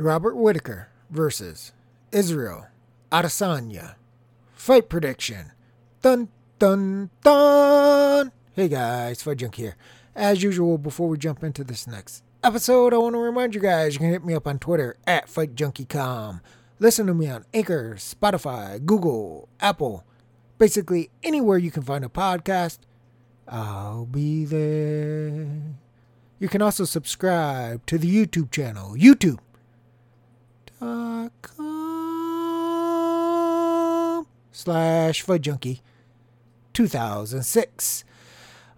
Robert Whittaker versus Israel Adesanya. Fight prediction. Dun dun dun. Hey guys, Fight Junkie here. As usual, before we jump into this next episode, I want to remind you guys you can hit me up on Twitter at FightJunkieCom. Listen to me on Anchor, Spotify, Google, Apple, basically anywhere you can find a podcast. I'll be there. You can also subscribe to the YouTube channel, youtube.com slash Fight Junkie 2006.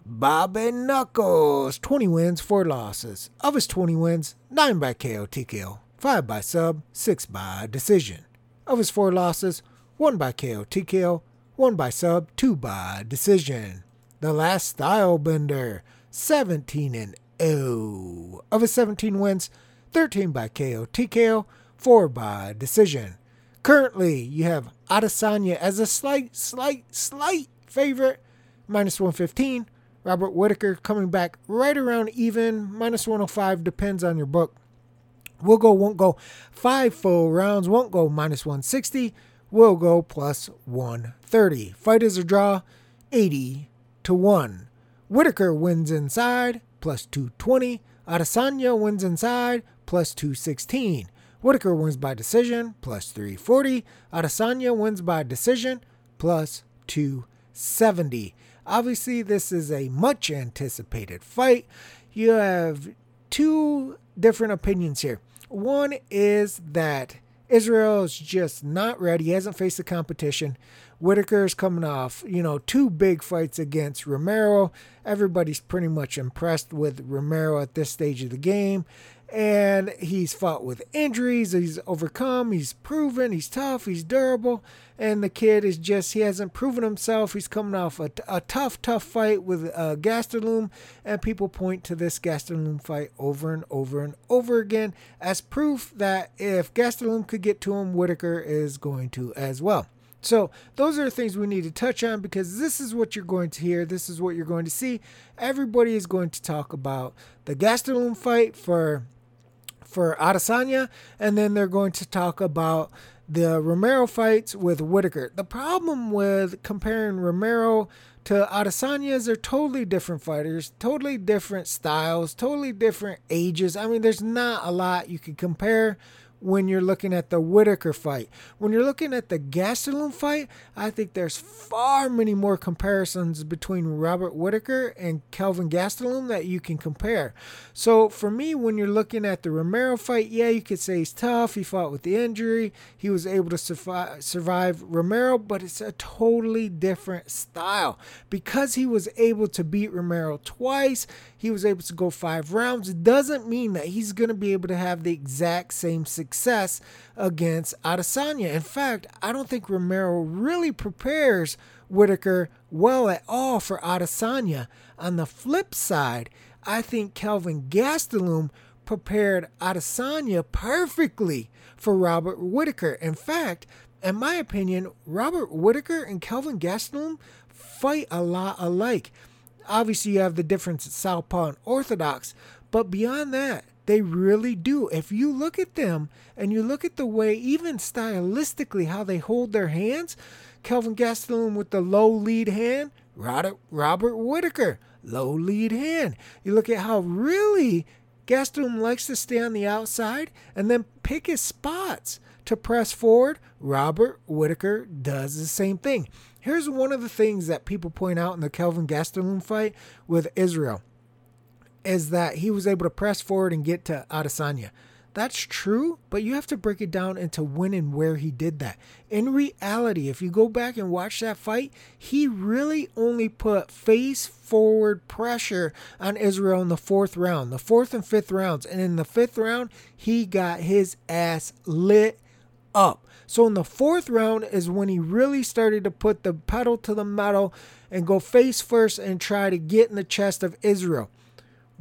Bobby Knuckles, 20 wins, 4 losses. Of his 20 wins, 9 by KO TKO, 5 by sub, 6 by decision. Of his 4 losses, 1 by KO TKO, 1 by sub, 2 by decision. The last style bender, 17 and 0. Of his 17 wins, 13 by KO TKO, 4 by decision. Currently, you have Adesanya as a slight, slight, slight favorite, minus 115. Robert Whittaker coming back right around even, minus 105, depends on your book. We'll go, won't go five full rounds, won't go minus 160, will go plus 130. Fight is a draw, 80 to 1. Whittaker wins inside, plus 220. Adesanya wins inside, plus 216. Whittaker wins by decision, plus 340. Adesanya wins by decision, plus 270. Obviously, this is a much anticipated fight. You have two different opinions here. One is that Israel is just not ready. He hasn't faced the competition. Whittaker's coming off, you know, two big fights against Romero. Everybody's pretty much impressed with Romero at this stage of the game and he's fought with injuries. He's overcome. He's proven. He's tough. He's durable. And the kid is just, he hasn't proven himself. He's coming off a, a tough, tough fight with uh, Gastelum. And people point to this Gastelum fight over and over and over again as proof that if Gastelum could get to him, Whitaker is going to as well. So, those are things we need to touch on because this is what you're going to hear. This is what you're going to see. Everybody is going to talk about the Gastelum fight for for Adesanya, and then they're going to talk about the Romero fights with Whittaker. The problem with comparing Romero to Adesanya is they're totally different fighters, totally different styles, totally different ages. I mean, there's not a lot you can compare when you're looking at the Whittaker fight. When you're looking at the Gastelum fight, I think there's far many more comparisons between Robert Whittaker and Kelvin Gastelum that you can compare. So for me, when you're looking at the Romero fight, yeah, you could say he's tough. He fought with the injury. He was able to survive, survive Romero, but it's a totally different style. Because he was able to beat Romero twice, he was able to go five rounds. Doesn't mean that he's going to be able to have the exact same success success against Adesanya. In fact, I don't think Romero really prepares Whittaker well at all for Adesanya. On the flip side, I think Kelvin Gastelum prepared Adesanya perfectly for Robert Whittaker. In fact, in my opinion, Robert Whittaker and Kelvin Gastelum fight a lot alike. Obviously, you have the difference at Southpaw and Orthodox, but beyond that, they really do. If you look at them and you look at the way, even stylistically, how they hold their hands, Kelvin Gastelum with the low lead hand, Robert, Robert Whittaker, low lead hand. You look at how really Gastelum likes to stay on the outside and then pick his spots to press forward. Robert Whittaker does the same thing. Here's one of the things that people point out in the Kelvin Gastelum fight with Israel is that he was able to press forward and get to Adesanya. That's true, but you have to break it down into when and where he did that. In reality, if you go back and watch that fight, he really only put face forward pressure on Israel in the fourth round, the fourth and fifth rounds. And in the fifth round, he got his ass lit up. So in the fourth round is when he really started to put the pedal to the metal and go face first and try to get in the chest of Israel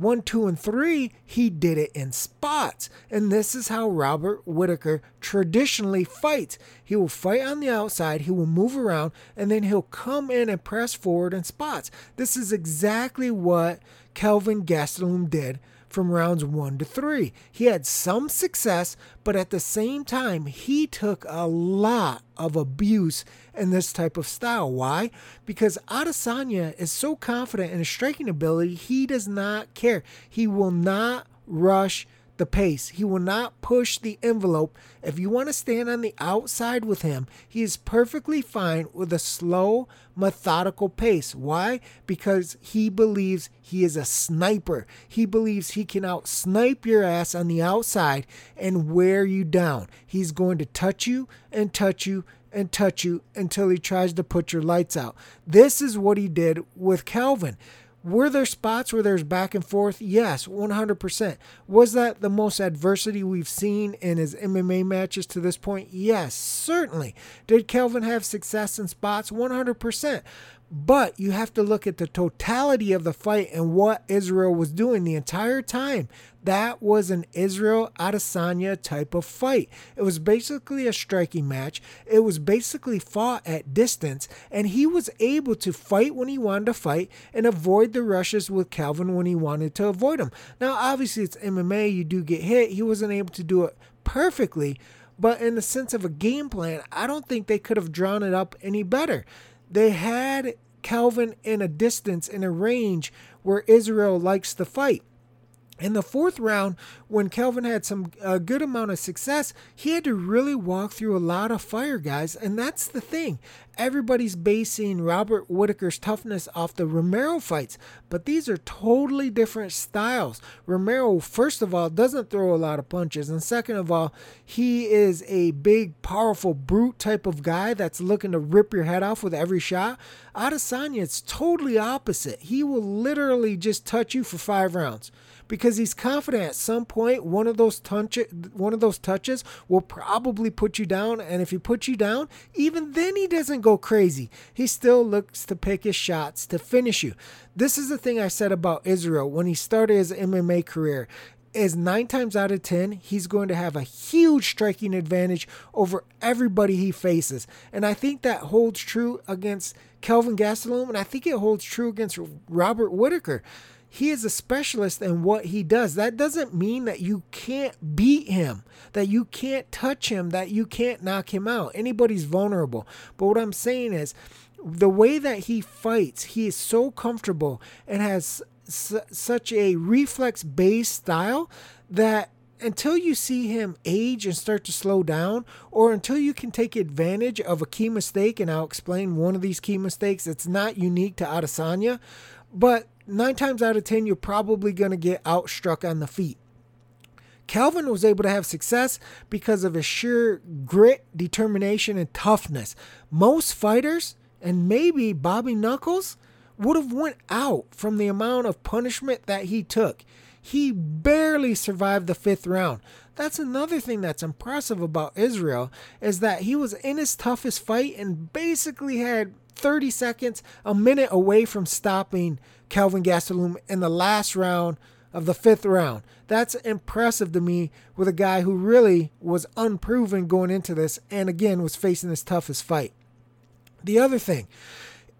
one, two, and three, he did it in spots. And this is how Robert Whittaker traditionally fights. He will fight on the outside, he will move around, and then he'll come in and press forward in spots. This is exactly what Kelvin Gastelum did from rounds one to three. He had some success, but at the same time, he took a lot of abuse in this type of style. Why? Because Adesanya is so confident in his striking ability, he does not care. He will not rush the pace. He will not push the envelope. If you want to stand on the outside with him, he is perfectly fine with a slow, methodical pace. Why? Because he believes he is a sniper. He believes he can out snipe your ass on the outside and wear you down. He's going to touch you and touch you and touch you until he tries to put your lights out. This is what he did with Kelvin. Were there spots where there's back and forth? Yes, 100%. Was that the most adversity we've seen in his MMA matches to this point? Yes, certainly. Did Kelvin have success in spots? 100%. But you have to look at the totality of the fight and what Israel was doing the entire time. That was an Israel Adesanya type of fight. It was basically a striking match. It was basically fought at distance, and he was able to fight when he wanted to fight and avoid the rushes with Kelvin when he wanted to avoid them. Now, obviously, it's MMA, you do get hit. He wasn't able to do it perfectly, but in the sense of a game plan, I don't think they could have drawn it up any better. They had Kelvin in a distance, in a range where Israel likes to fight. In the fourth round, when Kelvin had some a good amount of success, he had to really walk through a lot of fire, guys. And that's the thing. Everybody's basing Robert Whittaker's toughness off the Romero fights, but these are totally different styles. Romero, first of all, doesn't throw a lot of punches, and second of all, he is a big, powerful brute type of guy that's looking to rip your head off with every shot. Adesanya, it's totally opposite. He will literally just touch you for five rounds because he's confident at some point one of those touch one of those touches will probably put you down. And if he puts you down even then he doesn't go crazy. He still looks to pick his shots to finish you. This is the thing i said about israel when he started his mma career. Is nine times out of ten, he's going to have a huge striking advantage over everybody he faces. And I think that holds true against Kelvin Gastelum, and I think it holds true against Robert Whittaker he is a specialist in what he does. That doesn't mean that you can't beat him, that you can't touch him, that you can't knock him out. Anybody's vulnerable. But what I'm saying is, the way that he fights, he is so comfortable and has su- such a reflex based style that until you see him age and start to slow down, or until you can take advantage of a key mistake, and I'll explain one of these key mistakes, it's not unique to Adesanya, but nine times out of ten, you're probably going to get outstruck on the feet. Kelvin was able to have success because of his sheer grit, determination, and toughness. Most fighters, and maybe Bobby Knuckles, would have went out from the amount of punishment that he took. He barely survived the fifth round. That's another thing that's impressive about Israel is that he was in his toughest fight and basically had 30 seconds, a minute away from stopping Kelvin Gastelum in the last round of the fifth round. That's impressive to me with a guy who really was unproven going into this and again was facing his toughest fight. The other thing,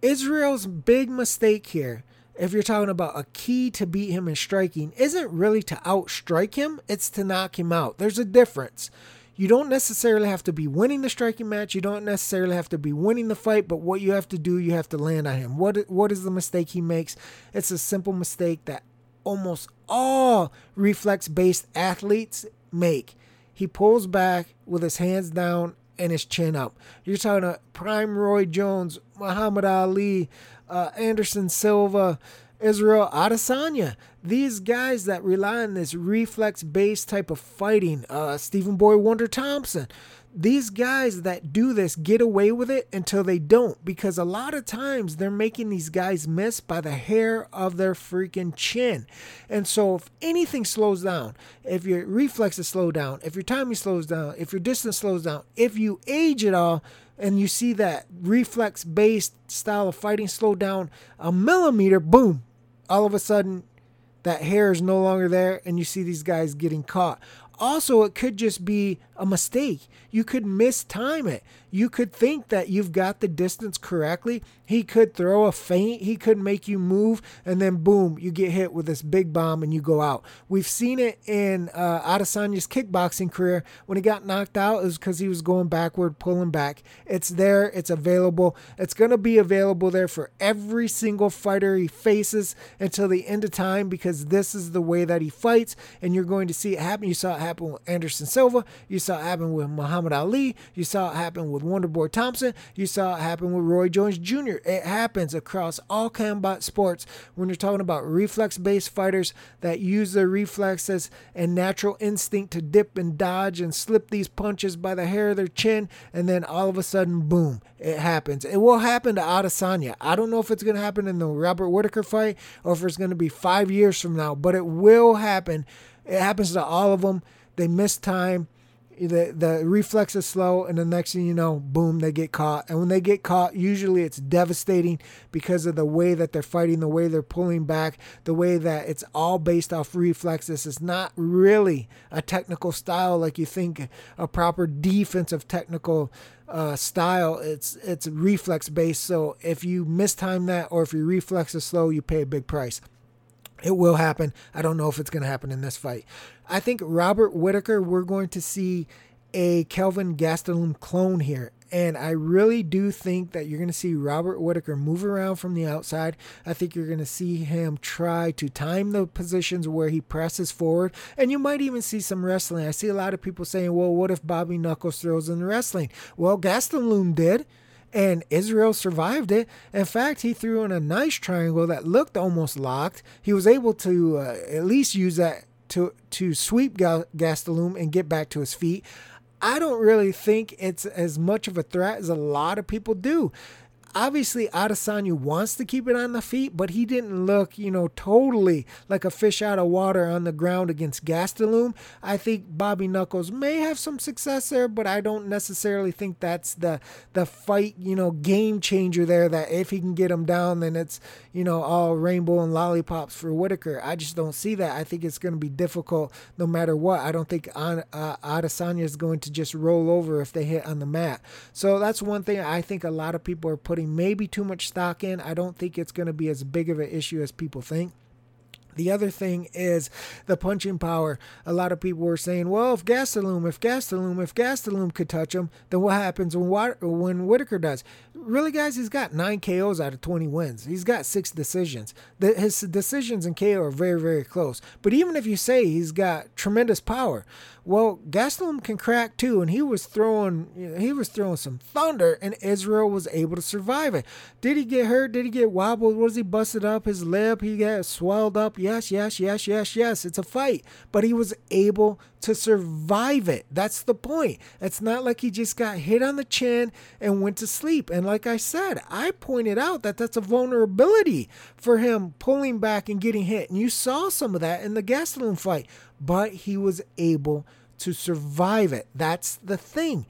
Israel's big mistake here, if you're talking about a key to beat him in striking, isn't really to outstrike him, it's to knock him out. There's a difference. You don't necessarily have to be winning the striking match. You don't necessarily have to be winning the fight, but what you have to do, you have to land on him. What what is the mistake he makes? It's a simple mistake that almost all reflex-based athletes make. He pulls back with his hands down and his chin up. You're talking to Prime Roy Jones, Muhammad Ali, uh, Anderson Silva, Israel Adesanya. These guys that rely on this reflex based type of fighting, uh, Stephen Boy Wonder Thompson, these guys that do this get away with it until they don't because a lot of times they're making these guys miss by the hair of their freaking chin. And so if anything slows down, if your reflexes slow down, if your timing slows down, if your distance slows down, if you age at all, and you see that reflex based style of fighting slow down a millimeter, boom, all of a sudden that hair is no longer there and you see these guys getting caught. also it could just be a mistake. You could mistime it. You could think that you've got the distance correctly. He could throw a feint. He could make you move, and then boom, you get hit with this big bomb and you go out. We've seen it in uh, Adesanya's kickboxing career. When he got knocked out, it was because he was going backward, pulling back. It's there. It's available. It's going to be available there for every single fighter he faces until the end of time because this is the way that he fights, and you're going to see it happen. You saw it happen with Anderson Silva. You saw it happen with Muhammad Ali. You saw it happen with with Wonderboy Thompson. You saw it happen with Roy Jones Jr. It happens across all combat sports when you're talking about reflex based fighters that use their reflexes and natural instinct to dip and dodge and slip these punches by the hair of their chin, and then all of a sudden, boom, it happens. It will happen to Adesanya. I don't know if it's going to happen in the Robert Whittaker fight or if it's going to be five years from now, but it will happen. It happens to all of them. They miss time the the reflex is slow and the next thing you know boom they get caught. And when they get caught usually it's devastating because of the way that they're fighting the way they're pulling back the way that it's all based off reflexes. It's not really a technical style like you think a proper defensive technical uh, style. It's it's reflex based so if you mistime that or if your reflex is slow you pay a big price it will happen. I don't know if it's going to happen in this fight. I think Robert Whittaker, we're going to see a Kelvin Gastelum clone here. And I really do think that you're going to see Robert Whittaker move around from the outside. I think you're going to see him try to time the positions where he presses forward. And you might even see some wrestling. I see a lot of people saying, well, what if Bobby Knuckles throws in the wrestling? Well, Gastelum did and Israel survived it. In fact, he threw in a nice triangle that looked almost locked. He was able to uh, at least use that to to sweep Gastelum and get back to his feet. I don't really think it's as much of a threat as a lot of people do obviously Adesanya wants to keep it on the feet, but he didn't look, you know, totally like a fish out of water on the ground against Gastelum. I think Bobby Knuckles may have some success there, but I don't necessarily think that's the the fight, you know, game changer there. That if he can get him down, then it's you know all rainbow and lollipops for Whittaker. I just don't see that. I think it's going to be difficult no matter what. I don't think uh, Adesanya is going to just roll over if they hit on the mat. So that's one thing I think a lot of people are putting putting maybe too much stock in. I don't think it's going to be as big of an issue as people think. The other thing is the punching power. A lot of people were saying, well, if Gastelum, if Gastelum, if Gastelum could touch him, then what happens when, when Whittaker does? Really, guys, he's got nine KOs out of 20 wins. He's got six decisions. The, his decisions and KO are very, very close. But even if you say he's got tremendous power, well, Gastelum can crack too, and he was throwing he was throwing some thunder, and Israel was able to survive it. Did he get hurt? Did he get wobbled? Was he busted up his lip? He got swelled up? Yes, yes, yes, yes, yes. It's a fight, but he was able to survive it. That's the point. It's not like he just got hit on the chin and went to sleep. And like I said, I pointed out that that's a vulnerability for him pulling back and getting hit, and you saw some of that in the Gastelum fight but he was able to survive it. That's the thing.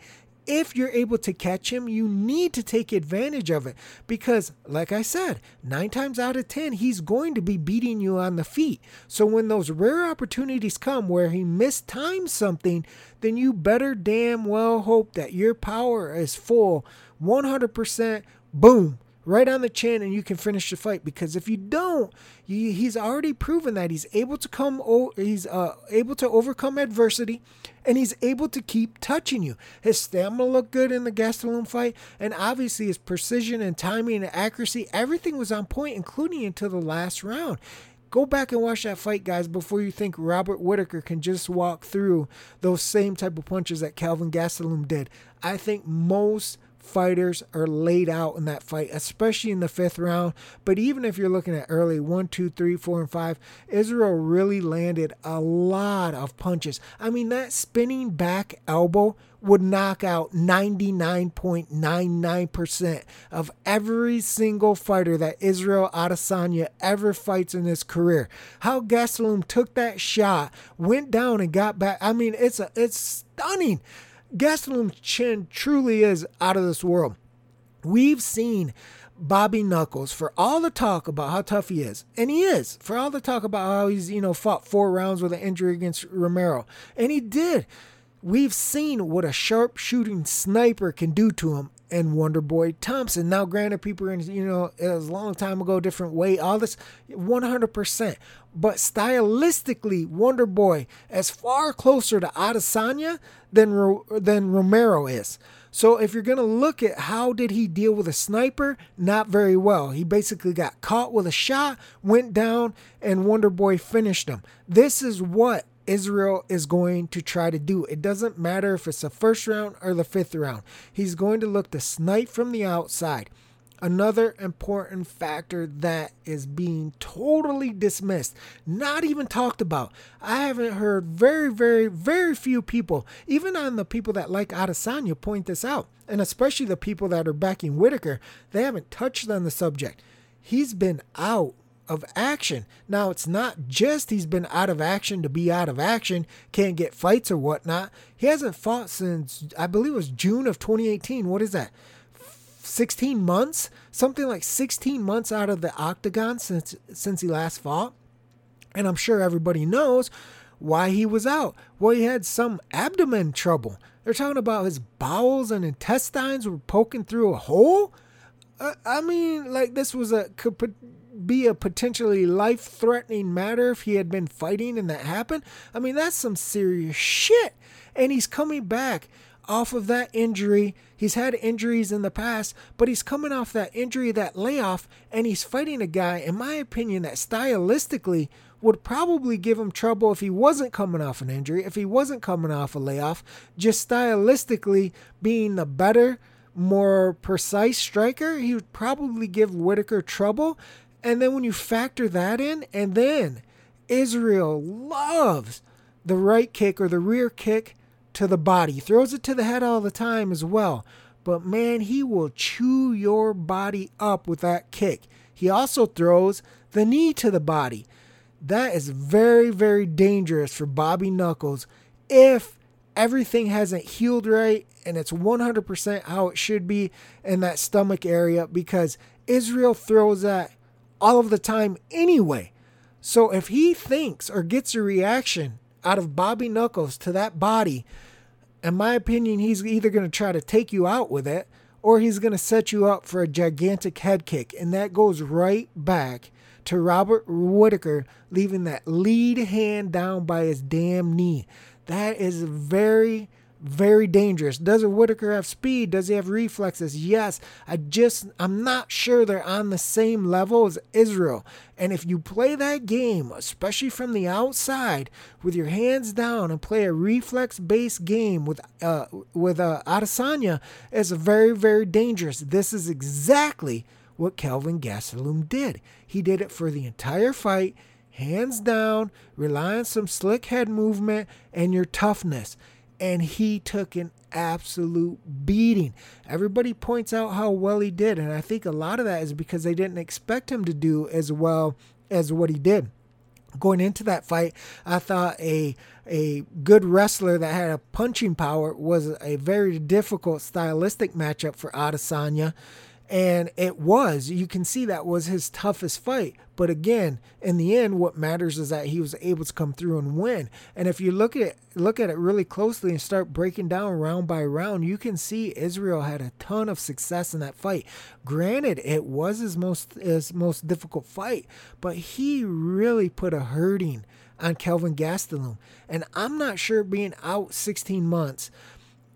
If you're able to catch him, you need to take advantage of it because, like I said, nine times out of ten, he's going to be beating you on the feet. So when those rare opportunities come where he mistimes something, then you better damn well hope that your power is full 100%. Boom right on the chin and you can finish the fight. Because if you don't he's already proven that he's able to come he's uh, able to overcome adversity and he's able to keep touching you. His stamina looked good in the gastelum fight and obviously his precision and timing and accuracy everything was on point including until the last round. Go back and watch that fight, guys, before you think Robert Whittaker can just walk through those same type of punches that Kelvin Gastelum did. I think most fighters are laid out in that fight, especially in the fifth round. But even if you're looking at early one, two, three, four, and five, Israel really landed a lot of punches. I mean, that spinning back elbow would knock out 99.99% of every single fighter that Israel Adesanya ever fights in his career. How Gastelum took that shot, went down and got back. I mean, it's a, it's stunning. Gastelum's chin truly is out of this world. We've seen Bobby Knuckles for all the talk about how tough he is, and he is, for all the talk about how he's, you know, fought four rounds with an injury against Romero, and he did. We've seen what a sharp shooting sniper can do to him and Wonder Boy Thompson. Now, granted, people in, you know, it was a long time ago, different way, all this 100%. But stylistically, Wonder Boy is far closer to Adesanya than, than Romero is. So if you're going to look at how did he deal with a sniper, not very well. He basically got caught with a shot, went down, and Wonder Boy finished him. This is what Israel is going to try to do. It doesn't matter if it's the first round or the fifth round. He's going to look to snipe from the outside. Another important factor that is being totally dismissed, not even talked about. I haven't heard very, very, very few people, even on the people that like Adesanya, point this out. And especially the people that are backing Whittaker, they haven't touched on the subject. He's been out of action. Now, it's not just he's been out of action to be out of action, can't get fights or whatnot. He hasn't fought since, I believe it was June of 2018. What is that? 16 months, something like 16 months out of the octagon since since he last fought. And I'm sure everybody knows why he was out. Well, he had some abdomen trouble. They're talking about his bowels and intestines were poking through a hole. I mean, like this was a could be a potentially life-threatening matter if he had been fighting and that happened. I mean, that's some serious shit. And he's coming back off of that injury. He's had injuries in the past, but he's coming off that injury, that layoff, and he's fighting a guy, in my opinion, that stylistically would probably give him trouble if he wasn't coming off an injury, if he wasn't coming off a layoff. Just stylistically being the better, more precise striker, he would probably give Whittaker trouble. And then when you factor that in, and then Israel loves the right kick or the rear kick to the body. He throws it to the head all the time as well. But man, he will chew your body up with that kick. He also throws the knee to the body. That is very, very dangerous for Bobby Knuckles if everything hasn't healed right and it's 100% how it should be in that stomach area because Israel throws that all of the time anyway. So if he thinks or gets a reaction out of Bobby Knuckles to that body, in my opinion, he's either going to try to take you out with it or he's going to set you up for a gigantic head kick. And that goes right back to Robert Whittaker leaving that lead hand down by his damn knee. That is very very dangerous. Does Whittaker have speed? Does he have reflexes? Yes. I just, I'm not sure they're on the same level as Israel. And if you play that game, especially from the outside, with your hands down and play a reflex-based game with uh, with uh, Adesanya, it's very, very dangerous. This is exactly what Kelvin Gastelum did. He did it for the entire fight hands down, rely on some slick head movement and your toughness and he took an absolute beating. Everybody points out how well he did, and I think a lot of that is because they didn't expect him to do as well as what he did. Going into that fight, I thought a a good wrestler that had a punching power was a very difficult stylistic matchup for Adesanya and it was. You can see that was his toughest fight. But again, in the end, what matters is that he was able to come through and win. And if you look at look at it really closely and start breaking down round by round, you can see Israel had a ton of success in that fight. Granted, it was his most his most difficult fight, but he really put a hurting on Kelvin Gastelum. And I'm not sure being out 16 months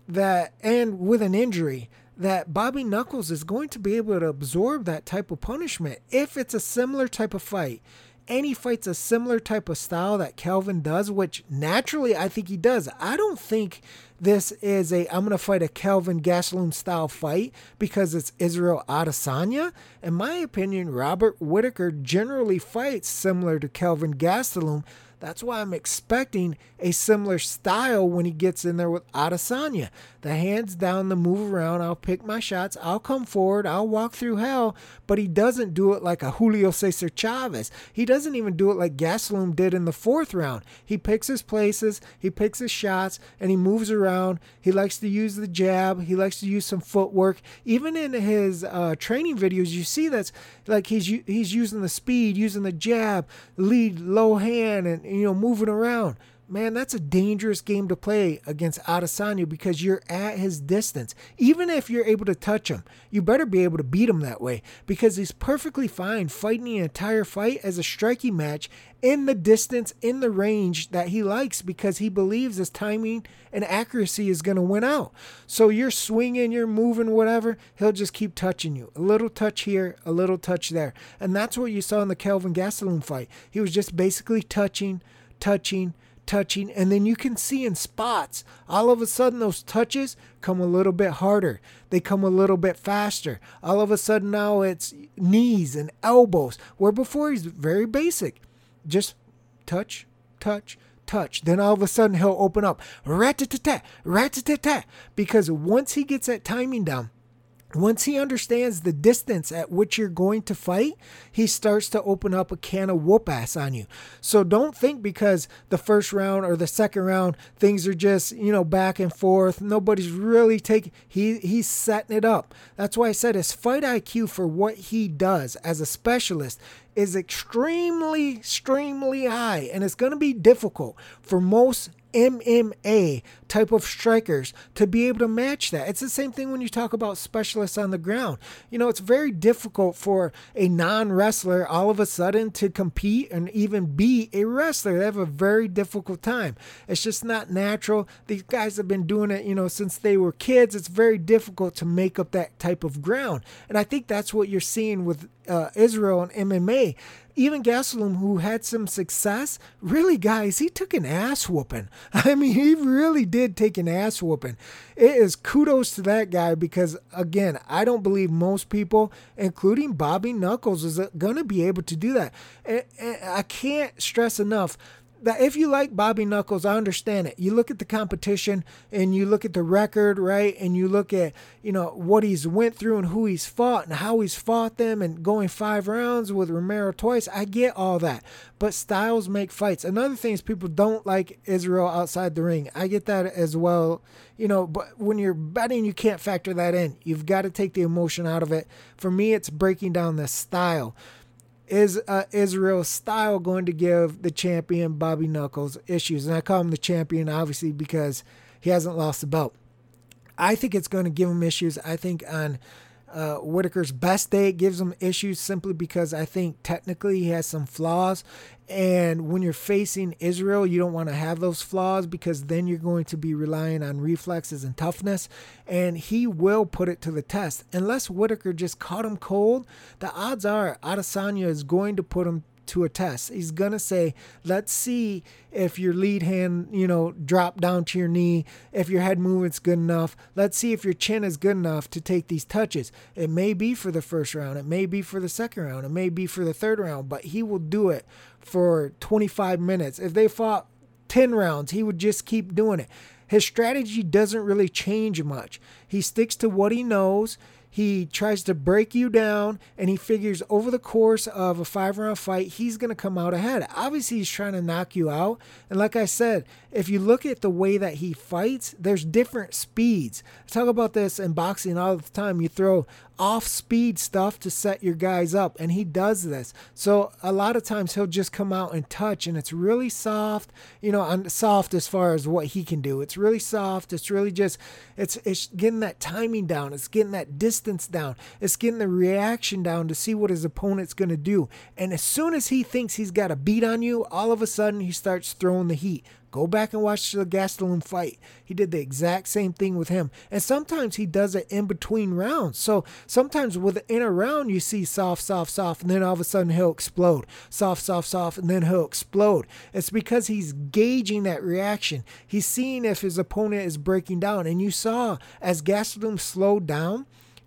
that and with an injury that Bobby Knuckles is going to be able to absorb that type of punishment if it's a similar type of fight. And he fights a similar type of style that Kelvin does, which naturally I think he does. I don't think this is a I'm gonna fight a Kelvin Gastelum style fight because it's Israel Adesanya. In my opinion, Robert Whittaker generally fights similar to Kelvin Gastelum. That's why I'm expecting a similar style when he gets in there with Adesanya. The hands down, the move around. I'll pick my shots. I'll come forward. I'll walk through hell. But he doesn't do it like a Julio Cesar Chavez. He doesn't even do it like Gastelum did in the fourth round. He picks his places. He picks his shots, and he moves around. He likes to use the jab. He likes to use some footwork. Even in his uh, training videos, you see that's like he's he's using the speed, using the jab, lead, low hand, and you know moving around man, that's a dangerous game to play against Adesanya because you're at his distance. Even if you're able to touch him, you better be able to beat him that way because he's perfectly fine fighting the entire fight as a striking match in the distance, in the range that he likes because he believes his timing and accuracy is going to win out. So you're swinging, you're moving, whatever, he'll just keep touching you. A little touch here, a little touch there. And that's what you saw in the Kelvin Gastelum fight. He was just basically touching, touching, touching, and then you can see in spots, all of a sudden those touches come a little bit harder. They come a little bit faster. All of a sudden now it's knees and elbows, where before he's very basic. Just touch, touch, touch. Then all of a sudden he'll open up, rat-a-tat-tat, rat-a-tat-tat, because once he gets that timing down, once he understands the distance at which you're going to fight, he starts to open up a can of whoop ass on you. So don't think because the first round or the second round things are just, you know, back and forth. Nobody's really taking he he's setting it up. That's why I said his fight IQ for what he does as a specialist is extremely, extremely high, and it's going to be difficult for most MMA type of strikers to be able to match that. It's the same thing when you talk about specialists on the ground. You know, it's very difficult for a non wrestler all of a sudden to compete and even be a wrestler. They have a very difficult time. It's just not natural. These guys have been doing it, you know, since they were kids. It's very difficult to make up that type of ground. And I think that's what you're seeing with uh, Israel and MMA even Gastelum, who had some success, really, guys, he took an ass whooping. I mean, he really did take an ass whooping. It is kudos to that guy because, again, I don't believe most people, including Bobby Knuckles, is going to be able to do that. And I can't stress enough that if you like Bobby Knuckles, I understand it. You look at the competition and you look at the record, right? And you look at, you know, what he's went through and who he's fought and how he's fought them and going five rounds with Romero twice. I get all that. But styles make fights. Another thing is people don't like Israel outside the ring. I get that as well. You know, but when you're betting, you can't factor that in. You've got to take the emotion out of it. For me, it's breaking down the style is uh, Israel style going to give the champion Bobby Knuckles issues? And I call him the champion obviously because he hasn't lost the belt. I think it's going to give him issues. I think on uh, Whittaker's best day, gives him issues simply because I think technically he has some flaws. And when you're facing Israel, you don't want to have those flaws because then you're going to be relying on reflexes and toughness. And he will put it to the test. Unless Whittaker just caught him cold, the odds are Adesanya is going to put him to a test. He's going to say, let's see if your lead hand, you know, drop down to your knee, if your head movement's good enough. Let's see if your chin is good enough to take these touches. It may be for the first round, it may be for the second round, it may be for the third round, but he will do it for 25 minutes. If they fought 10 rounds, he would just keep doing it. His strategy doesn't really change much. He sticks to what he knows. He tries to break you down, and he figures over the course of a five round fight, he's going to come out ahead. Obviously, he's trying to knock you out. And like I said, if you look at the way that he fights, there's different speeds. I talk about this in boxing all the time. You throw off speed stuff to set your guys up, and he does this. So a lot of times he'll just come out and touch, and it's really soft. You know, soft as far as what he can do. It's really soft. It's really just it's it's getting that timing down. It's getting that distance down. It's getting the reaction down to see what his opponent's going to do. And as soon as he thinks he's got a beat on you, all of a sudden he starts throwing the heat. Go back and watch the Gastelum fight. He did the exact same thing with him. And sometimes he does it in between rounds. So sometimes within a round, you see soft, soft, soft, and then all of a sudden he'll explode. Soft, soft, soft, and then he'll explode. It's because he's gauging that reaction. He's seeing if his opponent is breaking down. And you saw as Gastelum slowed down,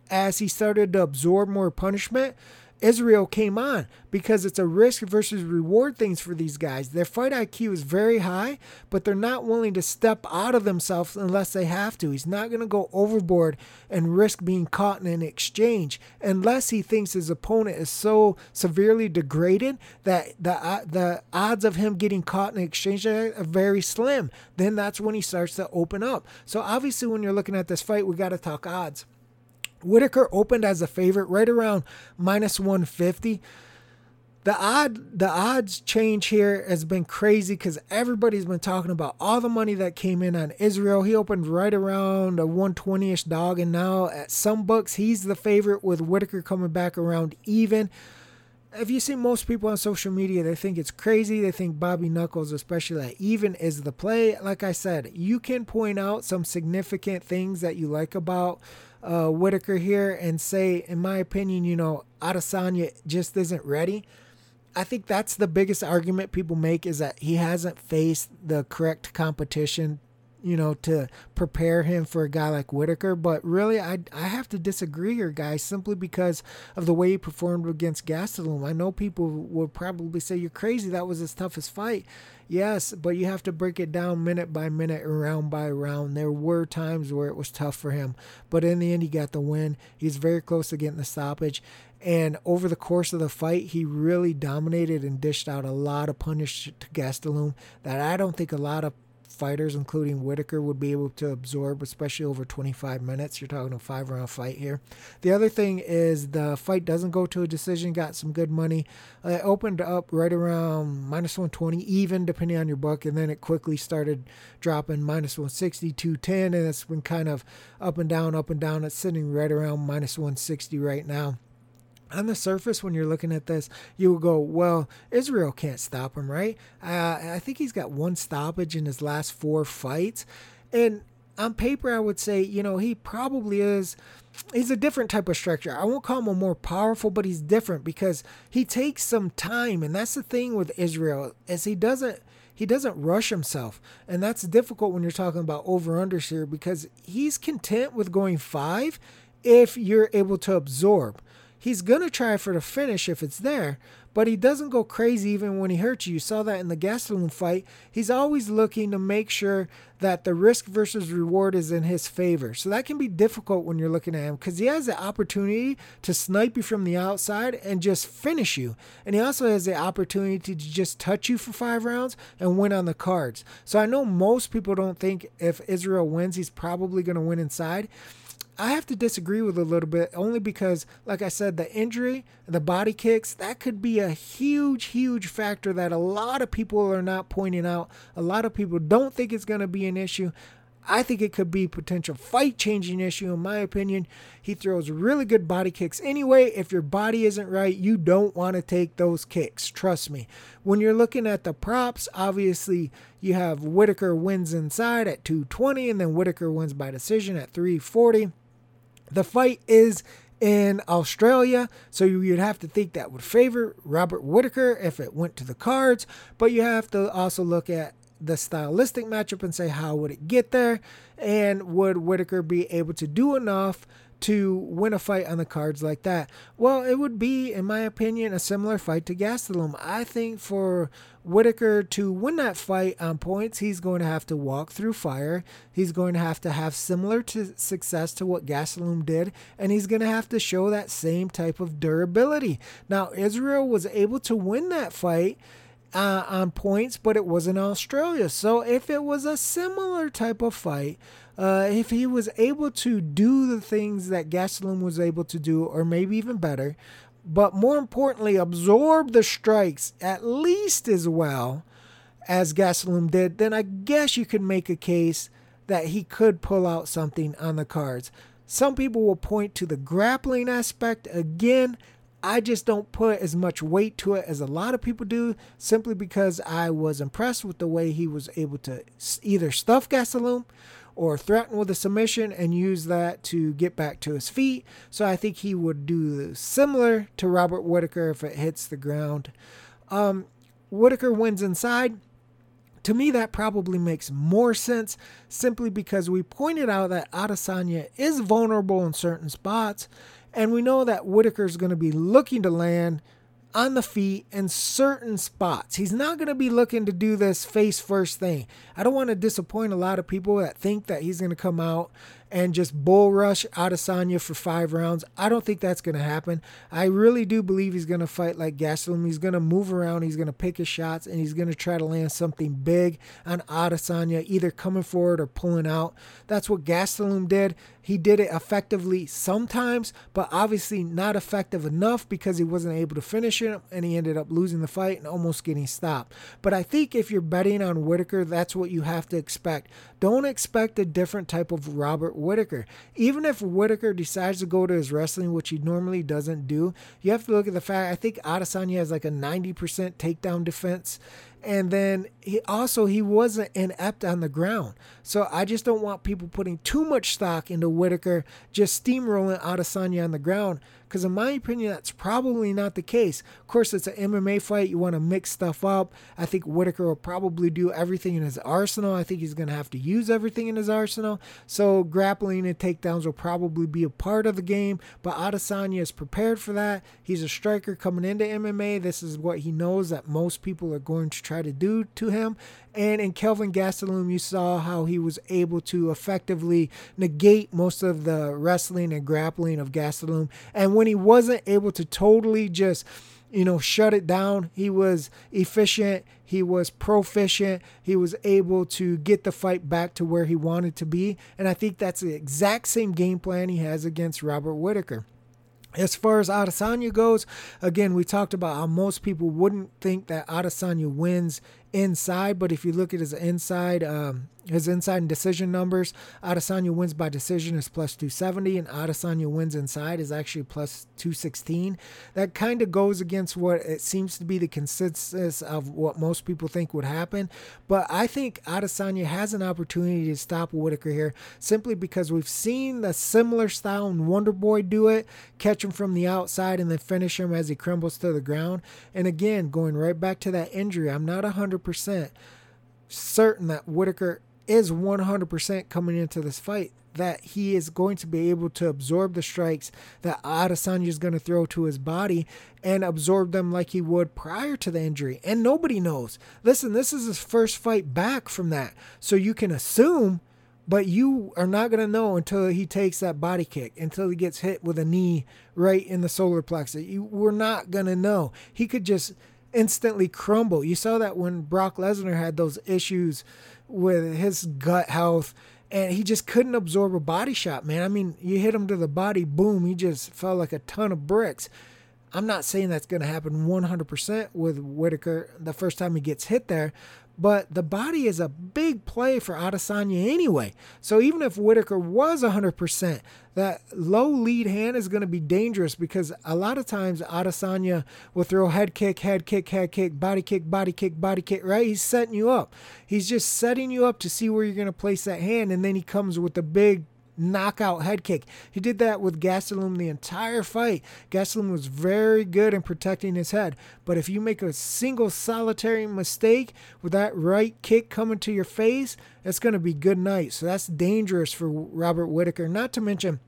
as he started to absorb more punishment, Israel came on because it's a risk versus reward things for these guys. Their fight IQ is very high, but they're not willing to step out of themselves unless they have to. He's not going to go overboard and risk being caught in an exchange unless he thinks his opponent is so severely degraded that the uh, the odds of him getting caught in an exchange are very slim. Then that's when he starts to open up. So obviously when you're looking at this fight, we got to talk odds. Whittaker opened as a favorite right around minus 150. The odd the odds change here has been crazy because everybody's been talking about all the money that came in on Israel. He opened right around a 120-ish dog, and now at some books he's the favorite with Whittaker coming back around even. If you see most people on social media, they think it's crazy. They think Bobby Knuckles, especially that even is the play. Like I said, you can point out some significant things that you like about uh, Whittaker here and say, in my opinion, you know, Adesanya just isn't ready. I think that's the biggest argument people make is that he hasn't faced the correct competition you know, to prepare him for a guy like Whittaker. But really, I, I have to disagree here, guys, simply because of the way he performed against Gastelum. I know people would probably say, You're crazy. That was his toughest fight. Yes, but you have to break it down minute by minute, round by round. There were times where it was tough for him, but in the end, he got the win. He's very close to getting the stoppage. And over the course of the fight, he really dominated and dished out a lot of punish to Gastelum that I don't think a lot of fighters, including Whittaker, would be able to absorb, especially over 25 minutes. You're talking a five round fight here. The other thing is the fight doesn't go to a decision, got some good money. Uh, it opened up right around minus 120, even depending on your book, and then it quickly started dropping minus 160, 210, and it's been kind of up and down, up and down. It's sitting right around minus 160 right now on the surface, when you're looking at this, you will go, well, Israel can't stop him, right? Uh, I think he's got one stoppage in his last four fights. And on paper, I would say, you know, he probably is. He's a different type of striker. I won't call him a more powerful, but he's different because he takes some time, and that's the thing with Israel is he doesn't he doesn't rush himself, and that's difficult when you're talking about over unders here because he's content with going five if you're able to absorb he's going to try for the finish if it's there, but he doesn't go crazy even when he hurts you. You saw that in the Gastelum fight. He's always looking to make sure that the risk versus reward is in his favor. So that can be difficult when you're looking at him because he has the opportunity to snipe you from the outside and just finish you. And he also has the opportunity to just touch you for five rounds and win on the cards. So I know most people don't think if Israel wins, he's probably going to win inside. I have to disagree with a little bit only because, like I said, the injury, the body kicks, that could be a huge, huge factor that a lot of people are not pointing out. A lot of people don't think it's going to be an issue. I think it could be potential fight changing issue in my opinion. He throws really good body kicks anyway. If your body isn't right, you don't want to take those kicks. Trust me. When you're looking at the props, obviously you have Whittaker wins inside at 220 and then Whittaker wins by decision at 340. The fight is in Australia, so you'd have to think that would favor Robert Whittaker if it went to the cards, but you have to also look at the stylistic matchup and say how would it get there? And would Whittaker be able to do enough to win a fight on the cards like that? Well, it would be, in my opinion, a similar fight to Gastelum. I think for Whittaker to win that fight on points, he's going to have to walk through fire. He's going to have to have similar to success to what Gastelum did, and he's going to have to show that same type of durability. Now, Israel was able to win that fight. Uh, on points, but it was in Australia. So if it was a similar type of fight, uh, if he was able to do the things that Gastelum was able to do, or maybe even better, but more importantly, absorb the strikes at least as well as Gastelum did, then I guess you could make a case that he could pull out something on the cards. Some people will point to the grappling aspect. Again, I just don't put as much weight to it as a lot of people do simply because I was impressed with the way he was able to either stuff Gastelum or threaten with a submission and use that to get back to his feet. So I think he would do similar to Robert Whittaker if it hits the ground. Um, Whittaker wins inside. To me, that probably makes more sense simply because we pointed out that Adesanya is vulnerable in certain spots. And we know that Whittaker is going to be looking to land on the feet in certain spots. He's not going to be looking to do this face first thing. I don't want to disappoint a lot of people that think that he's going to come out and just bull rush Adesanya for five rounds. I don't think that's going to happen. I really do believe he's going to fight like Gastelum. He's going to move around, he's going to pick his shots, and he's going to try to land something big on Adesanya, either coming forward or pulling out. That's what Gastelum did. He did it effectively sometimes, but obviously not effective enough because he wasn't able to finish it, and he ended up losing the fight and almost getting stopped. But I think if you're betting on Whittaker, that's what you have to expect. Don't expect a different type of Robert Whittaker. Even if Whittaker decides to go to his wrestling, which he normally doesn't do, you have to look at the fact I think Adesanya has like a 90% takedown defense and then he also he wasn't inept on the ground. So I just don't want people putting too much stock into Whittaker just steamrolling Adesanya on the ground because in my opinion that's probably not the case. Of course, it's an MMA fight. You want to mix stuff up. I think Whittaker will probably do everything in his arsenal. I think he's going to have to use everything in his arsenal. So grappling and takedowns will probably be a part of the game. But Adesanya is prepared for that. He's a striker coming into MMA. This is what he knows that most people are going to try to do to him. And in Kelvin Gastelum, you saw how he was able to effectively negate most of the wrestling and grappling of Gastelum. And when he wasn't able to totally just you know, shut it down. He was efficient. He was proficient. He was able to get the fight back to where he wanted to be. And I think that's the exact same game plan he has against Robert Whittaker. As far as Adesanya goes, again, we talked about how most people wouldn't think that Adesanya wins inside, but if you look at his inside, um, his inside and decision numbers, Adesanya wins by decision is plus 270, and Adesanya wins inside is actually plus 216. That kind of goes against what it seems to be the consensus of what most people think would happen. But I think Adesanya has an opportunity to stop Whittaker here simply because we've seen the similar style in Wonder Boy do it, catch him from the outside and then finish him as he crumbles to the ground. And again, going right back to that injury, I'm not 100% certain that Whittaker is 100% coming into this fight that he is going to be able to absorb the strikes that Adesanya is going to throw to his body and absorb them like he would prior to the injury. And nobody knows. Listen, this is his first fight back from that. So you can assume, but you are not going to know until he takes that body kick, until he gets hit with a knee right in the solar plexus. You, we're not going to know. He could just instantly crumble. You saw that when Brock Lesnar had those issues with his gut health and he just couldn't absorb a body shot, man. I mean, you hit him to the body, boom, he just fell like a ton of bricks. I'm not saying that's going to happen 100% with Whittaker the first time he gets hit there, but the body is a big play for Adesanya anyway. So even if Whittaker was 100%, that low lead hand is going to be dangerous because a lot of times Adesanya will throw head kick, head kick, head kick, body kick, body kick, body kick, right? He's setting you up. He's just setting you up to see where you're going to place that hand, and then he comes with a big knockout head kick. He did that with Gastelum the entire fight. Gastelum was very good in protecting his head. But if you make a single solitary mistake with that right kick coming to your face, it's going to be good night. So that's dangerous for Robert Whittaker. Not to mention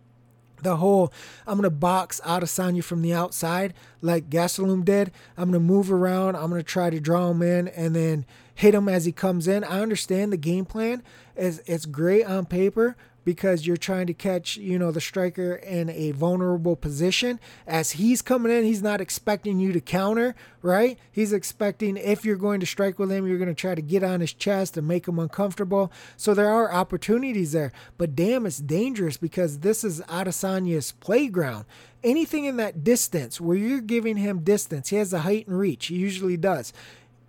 the whole I'm gonna box out of Adesanya from the outside like Gastelum did. I'm gonna move around. I'm gonna try to draw him in and then hit him as he comes in. I understand the game plan. is it's great on paper, because you're trying to catch, you know, the striker in a vulnerable position. As he's coming in, he's not expecting you to counter, right? He's expecting if you're going to strike with him, you're going to try to get on his chest and make him uncomfortable. So there are opportunities there. But damn, it's dangerous because this is Adesanya's playground. Anything in that distance where you're giving him distance, he has the height and reach. He usually does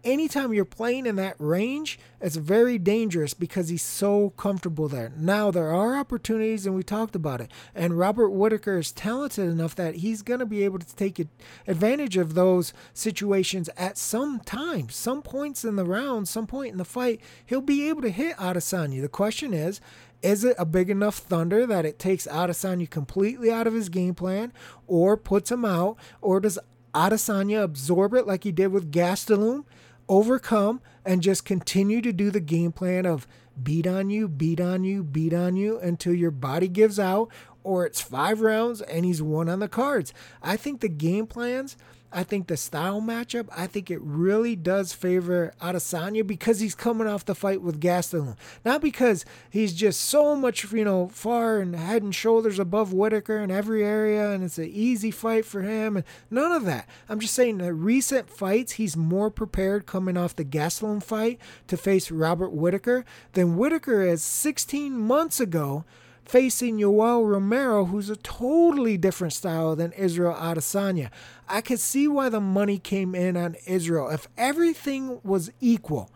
anytime you're playing in that range, it's very dangerous because he's so comfortable there. Now, there are opportunities, and we talked about it. And Robert Whittaker is talented enough that he's going to be able to take advantage of those situations at some time, some points in the round, some point in the fight. He'll be able to hit Adesanya. The question is, is it a big enough thunder that it takes Adesanya completely out of his game plan or puts him out? Or does Adesanya absorb it like he did with Gastelum overcome and just continue to do the game plan of beat on you, beat on you, beat on you until your body gives out, or it's five rounds and he's won on the cards. I think the game plans I think the style matchup, I think it really does favor Adesanya because he's coming off the fight with Gastelum. Not because he's just so much, you know, far and head and shoulders above Whittaker in every area and it's an easy fight for him. And none of that. I'm just saying the recent fights, he's more prepared coming off the Gastelum fight to face Robert Whittaker than Whittaker is 16 months ago facing Yoel Romero, who's a totally different style than Israel Adesanya. I could see why the money came in on Israel. If everything was equal,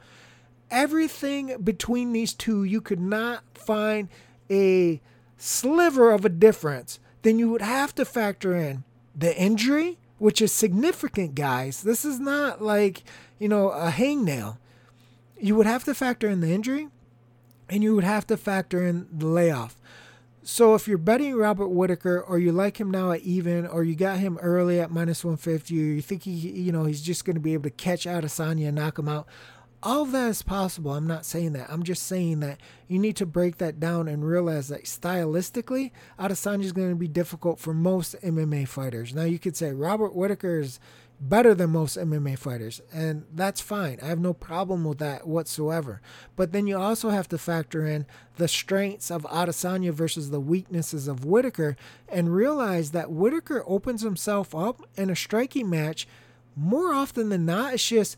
everything between these two, you could not find a sliver of a difference, then you would have to factor in the injury, which is significant, guys. This is not like, you know, a hangnail. You would have to factor in the injury and you would have to factor in the layoff. So if you're betting Robert Whittaker, or you like him now at even, or you got him early at minus 150, or you think he, you know, he's just going to be able to catch Adesanya and knock him out, all of that is possible. I'm not saying that. I'm just saying that you need to break that down and realize that stylistically, Adesanya is going to be difficult for most MMA fighters. Now you could say Robert Whittaker is better than most MMA fighters, and that's fine. I have no problem with that whatsoever. But then you also have to factor in the strengths of Adesanya versus the weaknesses of Whittaker and realize that Whittaker opens himself up in a striking match more often than not. It's just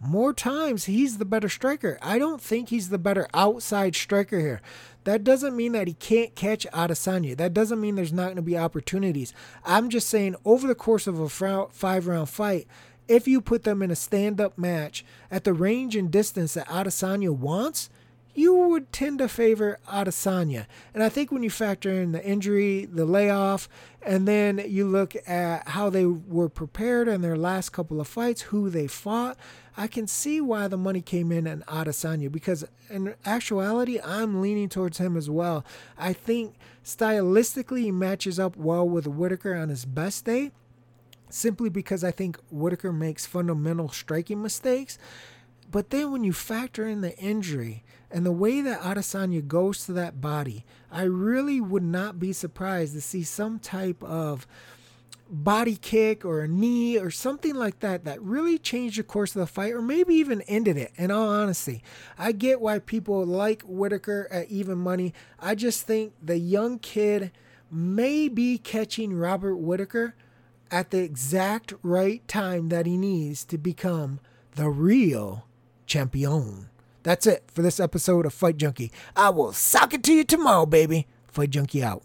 more times he's the better striker. I don't think he's the better outside striker here. That doesn't mean that he can't catch Adesanya. That doesn't mean there's not going to be opportunities. I'm just saying over the course of a five round fight, if you put them in a stand up match at the range and distance that Adesanya wants, you would tend to favor Adesanya. And I think when you factor in the injury, the layoff, and then you look at how they were prepared in their last couple of fights, who they fought, I can see why the money came in on Adesanya because in actuality, I'm leaning towards him as well. I think stylistically he matches up well with Whittaker on his best day simply because I think Whittaker makes fundamental striking mistakes. But then when you factor in the injury and the way that Adesanya goes to that body, I really would not be surprised to see some type of body kick or a knee or something like that that really changed the course of the fight or maybe even ended it. In all honesty, I get why people like Whittaker at even money. I just think the young kid may be catching Robert Whittaker at the exact right time that he needs to become the real champion. That's it for this episode of Fight Junkie. I will sock it to you tomorrow, baby. Fight Junkie out.